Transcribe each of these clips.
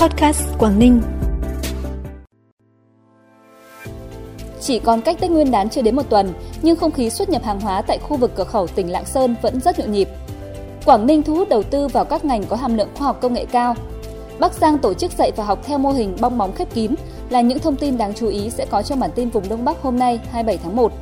Podcast Quảng Ninh. Chỉ còn cách Tết Nguyên đán chưa đến một tuần, nhưng không khí xuất nhập hàng hóa tại khu vực cửa khẩu tỉnh Lạng Sơn vẫn rất nhộn nhịp. Quảng Ninh thu hút đầu tư vào các ngành có hàm lượng khoa học công nghệ cao. Bắc Giang tổ chức dạy và học theo mô hình bong bóng khép kín là những thông tin đáng chú ý sẽ có trong bản tin vùng Đông Bắc hôm nay 27 tháng 1.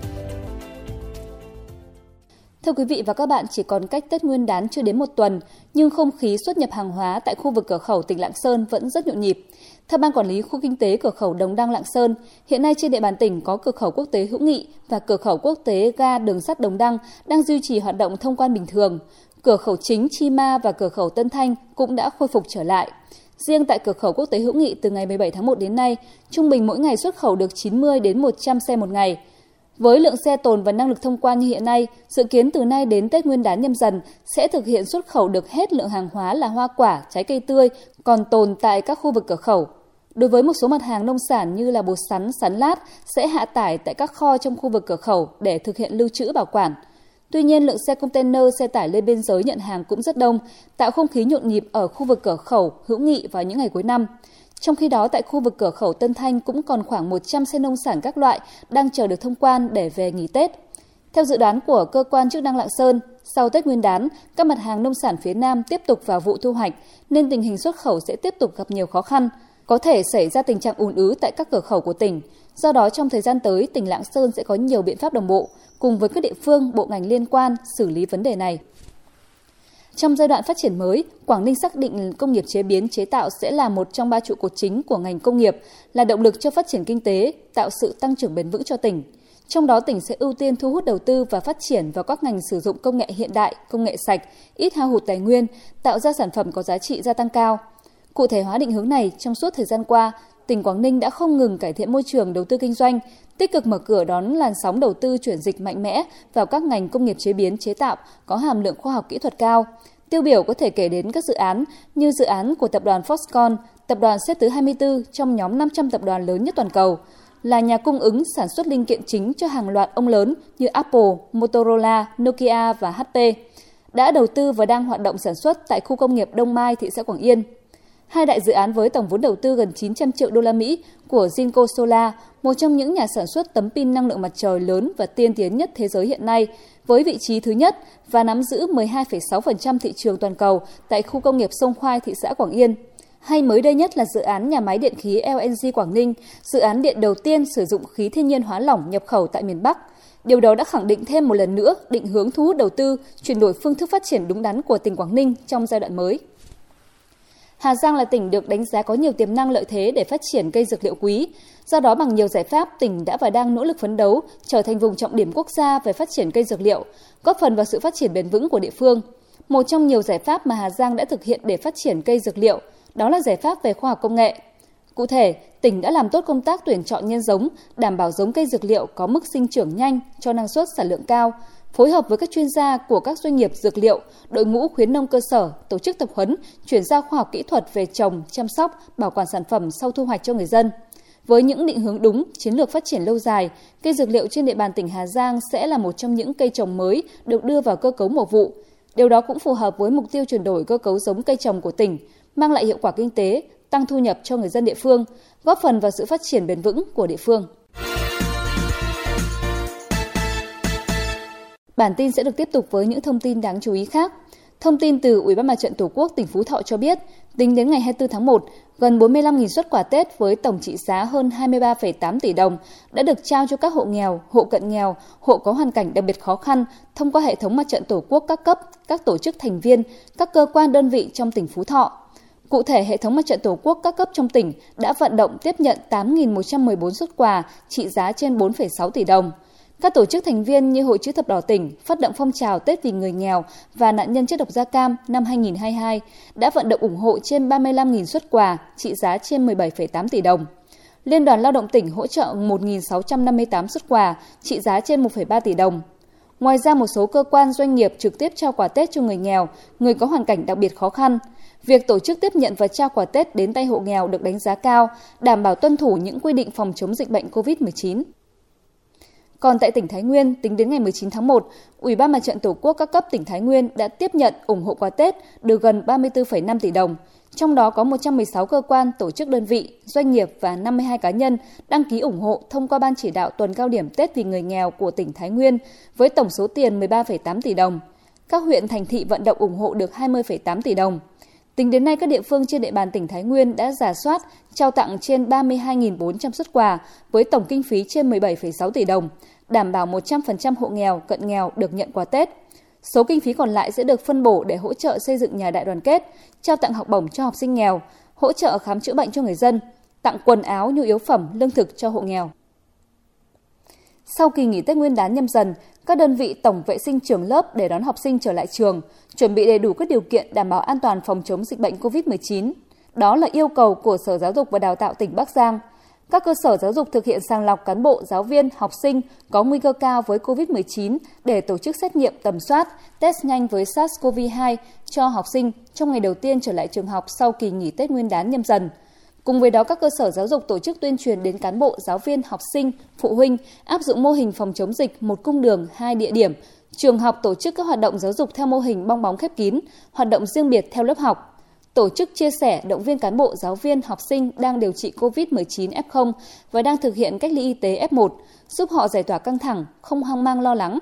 Thưa quý vị và các bạn, chỉ còn cách Tết Nguyên đán chưa đến một tuần, nhưng không khí xuất nhập hàng hóa tại khu vực cửa khẩu tỉnh Lạng Sơn vẫn rất nhộn nhịp. Theo Ban Quản lý Khu Kinh tế Cửa khẩu Đồng Đăng Lạng Sơn, hiện nay trên địa bàn tỉnh có cửa khẩu quốc tế Hữu Nghị và cửa khẩu quốc tế ga đường sắt Đồng Đăng đang duy trì hoạt động thông quan bình thường. Cửa khẩu chính Chi Ma và cửa khẩu Tân Thanh cũng đã khôi phục trở lại. Riêng tại cửa khẩu quốc tế Hữu Nghị từ ngày 17 tháng 1 đến nay, trung bình mỗi ngày xuất khẩu được 90 đến 100 xe một ngày. Với lượng xe tồn và năng lực thông quan như hiện nay, dự kiến từ nay đến Tết Nguyên đán nhâm dần sẽ thực hiện xuất khẩu được hết lượng hàng hóa là hoa quả, trái cây tươi còn tồn tại các khu vực cửa khẩu. Đối với một số mặt hàng nông sản như là bột sắn, sắn lát sẽ hạ tải tại các kho trong khu vực cửa khẩu để thực hiện lưu trữ bảo quản. Tuy nhiên, lượng xe container, xe tải lên biên giới nhận hàng cũng rất đông, tạo không khí nhộn nhịp ở khu vực cửa khẩu hữu nghị vào những ngày cuối năm. Trong khi đó, tại khu vực cửa khẩu Tân Thanh cũng còn khoảng 100 xe nông sản các loại đang chờ được thông quan để về nghỉ Tết. Theo dự đoán của cơ quan chức năng Lạng Sơn, sau Tết Nguyên đán, các mặt hàng nông sản phía Nam tiếp tục vào vụ thu hoạch nên tình hình xuất khẩu sẽ tiếp tục gặp nhiều khó khăn, có thể xảy ra tình trạng ùn ứ tại các cửa khẩu của tỉnh. Do đó trong thời gian tới, tỉnh Lạng Sơn sẽ có nhiều biện pháp đồng bộ cùng với các địa phương, bộ ngành liên quan xử lý vấn đề này. Trong giai đoạn phát triển mới, Quảng Ninh xác định công nghiệp chế biến chế tạo sẽ là một trong ba trụ cột chính của ngành công nghiệp, là động lực cho phát triển kinh tế, tạo sự tăng trưởng bền vững cho tỉnh. Trong đó tỉnh sẽ ưu tiên thu hút đầu tư và phát triển vào các ngành sử dụng công nghệ hiện đại, công nghệ sạch, ít hao hụt tài nguyên, tạo ra sản phẩm có giá trị gia tăng cao. Cụ thể hóa định hướng này trong suốt thời gian qua, tỉnh Quảng Ninh đã không ngừng cải thiện môi trường đầu tư kinh doanh, tích cực mở cửa đón làn sóng đầu tư chuyển dịch mạnh mẽ vào các ngành công nghiệp chế biến chế tạo có hàm lượng khoa học kỹ thuật cao. Tiêu biểu có thể kể đến các dự án như dự án của tập đoàn Foxconn, tập đoàn xếp thứ 24 trong nhóm 500 tập đoàn lớn nhất toàn cầu, là nhà cung ứng sản xuất linh kiện chính cho hàng loạt ông lớn như Apple, Motorola, Nokia và HP, đã đầu tư và đang hoạt động sản xuất tại khu công nghiệp Đông Mai, thị xã Quảng Yên. Hai đại dự án với tổng vốn đầu tư gần 900 triệu đô la Mỹ của Jinko Solar, một trong những nhà sản xuất tấm pin năng lượng mặt trời lớn và tiên tiến nhất thế giới hiện nay, với vị trí thứ nhất và nắm giữ 12,6% thị trường toàn cầu tại khu công nghiệp Sông Khoai, thị xã Quảng Yên. Hay mới đây nhất là dự án nhà máy điện khí LNG Quảng Ninh, dự án điện đầu tiên sử dụng khí thiên nhiên hóa lỏng nhập khẩu tại miền Bắc. Điều đó đã khẳng định thêm một lần nữa định hướng thu hút đầu tư, chuyển đổi phương thức phát triển đúng đắn của tỉnh Quảng Ninh trong giai đoạn mới. Hà Giang là tỉnh được đánh giá có nhiều tiềm năng lợi thế để phát triển cây dược liệu quý. Do đó bằng nhiều giải pháp, tỉnh đã và đang nỗ lực phấn đấu trở thành vùng trọng điểm quốc gia về phát triển cây dược liệu, góp phần vào sự phát triển bền vững của địa phương. Một trong nhiều giải pháp mà Hà Giang đã thực hiện để phát triển cây dược liệu, đó là giải pháp về khoa học công nghệ. Cụ thể, tỉnh đã làm tốt công tác tuyển chọn nhân giống, đảm bảo giống cây dược liệu có mức sinh trưởng nhanh, cho năng suất sản lượng cao, phối hợp với các chuyên gia của các doanh nghiệp dược liệu, đội ngũ khuyến nông cơ sở, tổ chức tập huấn, chuyển giao khoa học kỹ thuật về trồng, chăm sóc, bảo quản sản phẩm sau thu hoạch cho người dân. Với những định hướng đúng, chiến lược phát triển lâu dài, cây dược liệu trên địa bàn tỉnh Hà Giang sẽ là một trong những cây trồng mới được đưa vào cơ cấu mùa vụ. Điều đó cũng phù hợp với mục tiêu chuyển đổi cơ cấu giống cây trồng của tỉnh, mang lại hiệu quả kinh tế, tăng thu nhập cho người dân địa phương, góp phần vào sự phát triển bền vững của địa phương. Bản tin sẽ được tiếp tục với những thông tin đáng chú ý khác. Thông tin từ Ủy ban Mặt trận Tổ quốc tỉnh Phú Thọ cho biết, tính đến ngày 24 tháng 1, gần 45.000 xuất quà Tết với tổng trị giá hơn 23,8 tỷ đồng đã được trao cho các hộ nghèo, hộ cận nghèo, hộ có hoàn cảnh đặc biệt khó khăn thông qua hệ thống Mặt trận Tổ quốc các cấp, các tổ chức thành viên, các cơ quan đơn vị trong tỉnh Phú Thọ. Cụ thể, hệ thống Mặt trận Tổ quốc các cấp trong tỉnh đã vận động tiếp nhận 8.114 xuất quà trị giá trên 4,6 tỷ đồng – các tổ chức thành viên như Hội chữ thập đỏ tỉnh phát động phong trào Tết vì người nghèo và nạn nhân chất độc da cam năm 2022 đã vận động ủng hộ trên 35.000 xuất quà trị giá trên 17,8 tỷ đồng. Liên đoàn Lao động tỉnh hỗ trợ 1.658 xuất quà trị giá trên 1,3 tỷ đồng. Ngoài ra một số cơ quan doanh nghiệp trực tiếp trao quà Tết cho người nghèo, người có hoàn cảnh đặc biệt khó khăn. Việc tổ chức tiếp nhận và trao quà Tết đến tay hộ nghèo được đánh giá cao, đảm bảo tuân thủ những quy định phòng chống dịch bệnh COVID-19. Còn tại tỉnh Thái Nguyên, tính đến ngày 19 tháng 1, Ủy ban Mặt trận Tổ quốc các cấp tỉnh Thái Nguyên đã tiếp nhận ủng hộ quà Tết được gần 34,5 tỷ đồng. Trong đó có 116 cơ quan, tổ chức đơn vị, doanh nghiệp và 52 cá nhân đăng ký ủng hộ thông qua Ban chỉ đạo tuần cao điểm Tết vì người nghèo của tỉnh Thái Nguyên với tổng số tiền 13,8 tỷ đồng. Các huyện thành thị vận động ủng hộ được 20,8 tỷ đồng. Tính đến nay, các địa phương trên địa bàn tỉnh Thái Nguyên đã giả soát, trao tặng trên 32.400 xuất quà với tổng kinh phí trên 17,6 tỷ đồng, đảm bảo 100% hộ nghèo, cận nghèo được nhận quà Tết. Số kinh phí còn lại sẽ được phân bổ để hỗ trợ xây dựng nhà đại đoàn kết, trao tặng học bổng cho học sinh nghèo, hỗ trợ khám chữa bệnh cho người dân, tặng quần áo, nhu yếu phẩm, lương thực cho hộ nghèo. Sau kỳ nghỉ Tết Nguyên đán nhâm dần, các đơn vị tổng vệ sinh trường lớp để đón học sinh trở lại trường, chuẩn bị đầy đủ các điều kiện đảm bảo an toàn phòng chống dịch bệnh COVID-19. Đó là yêu cầu của Sở Giáo dục và Đào tạo tỉnh Bắc Giang. Các cơ sở giáo dục thực hiện sàng lọc cán bộ, giáo viên, học sinh có nguy cơ cao với COVID-19 để tổ chức xét nghiệm tầm soát, test nhanh với SARS-CoV-2 cho học sinh trong ngày đầu tiên trở lại trường học sau kỳ nghỉ Tết Nguyên đán nhâm dần. Cùng với đó, các cơ sở giáo dục tổ chức tuyên truyền đến cán bộ, giáo viên, học sinh, phụ huynh áp dụng mô hình phòng chống dịch một cung đường, hai địa điểm. Trường học tổ chức các hoạt động giáo dục theo mô hình bong bóng khép kín, hoạt động riêng biệt theo lớp học. Tổ chức chia sẻ, động viên cán bộ, giáo viên, học sinh đang điều trị COVID-19 F0 và đang thực hiện cách ly y tế F1, giúp họ giải tỏa căng thẳng, không hoang mang lo lắng,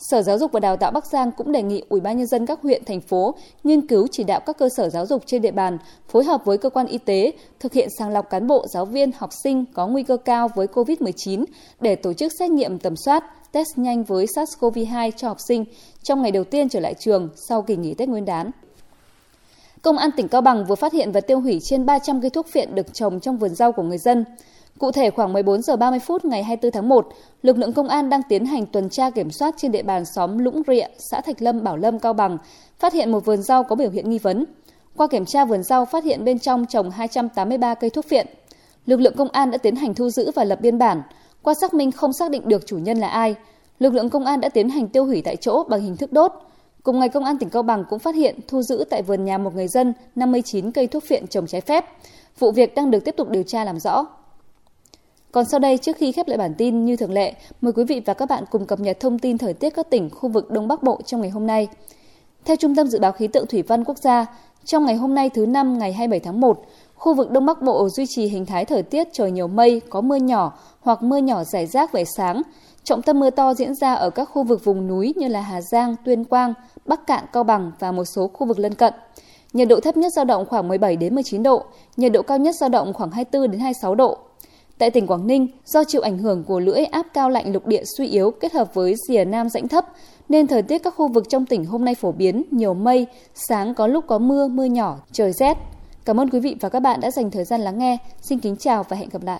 Sở Giáo dục và Đào tạo Bắc Giang cũng đề nghị Ủy ban nhân dân các huyện thành phố nghiên cứu chỉ đạo các cơ sở giáo dục trên địa bàn phối hợp với cơ quan y tế thực hiện sàng lọc cán bộ, giáo viên, học sinh có nguy cơ cao với COVID-19 để tổ chức xét nghiệm tầm soát, test nhanh với SARS-CoV-2 cho học sinh trong ngày đầu tiên trở lại trường sau kỳ nghỉ Tết Nguyên đán. Công an tỉnh Cao Bằng vừa phát hiện và tiêu hủy trên 300 cây thuốc phiện được trồng trong vườn rau của người dân. Cụ thể khoảng 14 giờ 30 phút ngày 24 tháng 1, lực lượng công an đang tiến hành tuần tra kiểm soát trên địa bàn xóm Lũng Rịa, xã Thạch Lâm, Bảo Lâm, Cao Bằng, phát hiện một vườn rau có biểu hiện nghi vấn. Qua kiểm tra vườn rau phát hiện bên trong trồng 283 cây thuốc viện. Lực lượng công an đã tiến hành thu giữ và lập biên bản. Qua xác minh không xác định được chủ nhân là ai. Lực lượng công an đã tiến hành tiêu hủy tại chỗ bằng hình thức đốt. Cùng ngày, Công an tỉnh Cao Bằng cũng phát hiện thu giữ tại vườn nhà một người dân 59 cây thuốc phiện trồng trái phép. Vụ việc đang được tiếp tục điều tra làm rõ. Còn sau đây, trước khi khép lại bản tin như thường lệ, mời quý vị và các bạn cùng cập nhật thông tin thời tiết các tỉnh khu vực Đông Bắc Bộ trong ngày hôm nay. Theo Trung tâm Dự báo Khí tượng Thủy văn Quốc gia, trong ngày hôm nay thứ năm ngày 27 tháng 1, khu vực Đông Bắc Bộ duy trì hình thái thời tiết trời nhiều mây, có mưa nhỏ hoặc mưa nhỏ rải rác về sáng. Trọng tâm mưa to diễn ra ở các khu vực vùng núi như là Hà Giang, Tuyên Quang, Bắc Cạn, Cao Bằng và một số khu vực lân cận. Nhiệt độ thấp nhất dao động khoảng 17 đến 19 độ, nhiệt độ cao nhất dao động khoảng 24 đến 26 độ. Tại tỉnh Quảng Ninh, do chịu ảnh hưởng của lưỡi áp cao lạnh lục địa suy yếu kết hợp với rìa nam rãnh thấp, nên thời tiết các khu vực trong tỉnh hôm nay phổ biến nhiều mây, sáng có lúc có mưa, mưa nhỏ, trời rét. Cảm ơn quý vị và các bạn đã dành thời gian lắng nghe. Xin kính chào và hẹn gặp lại.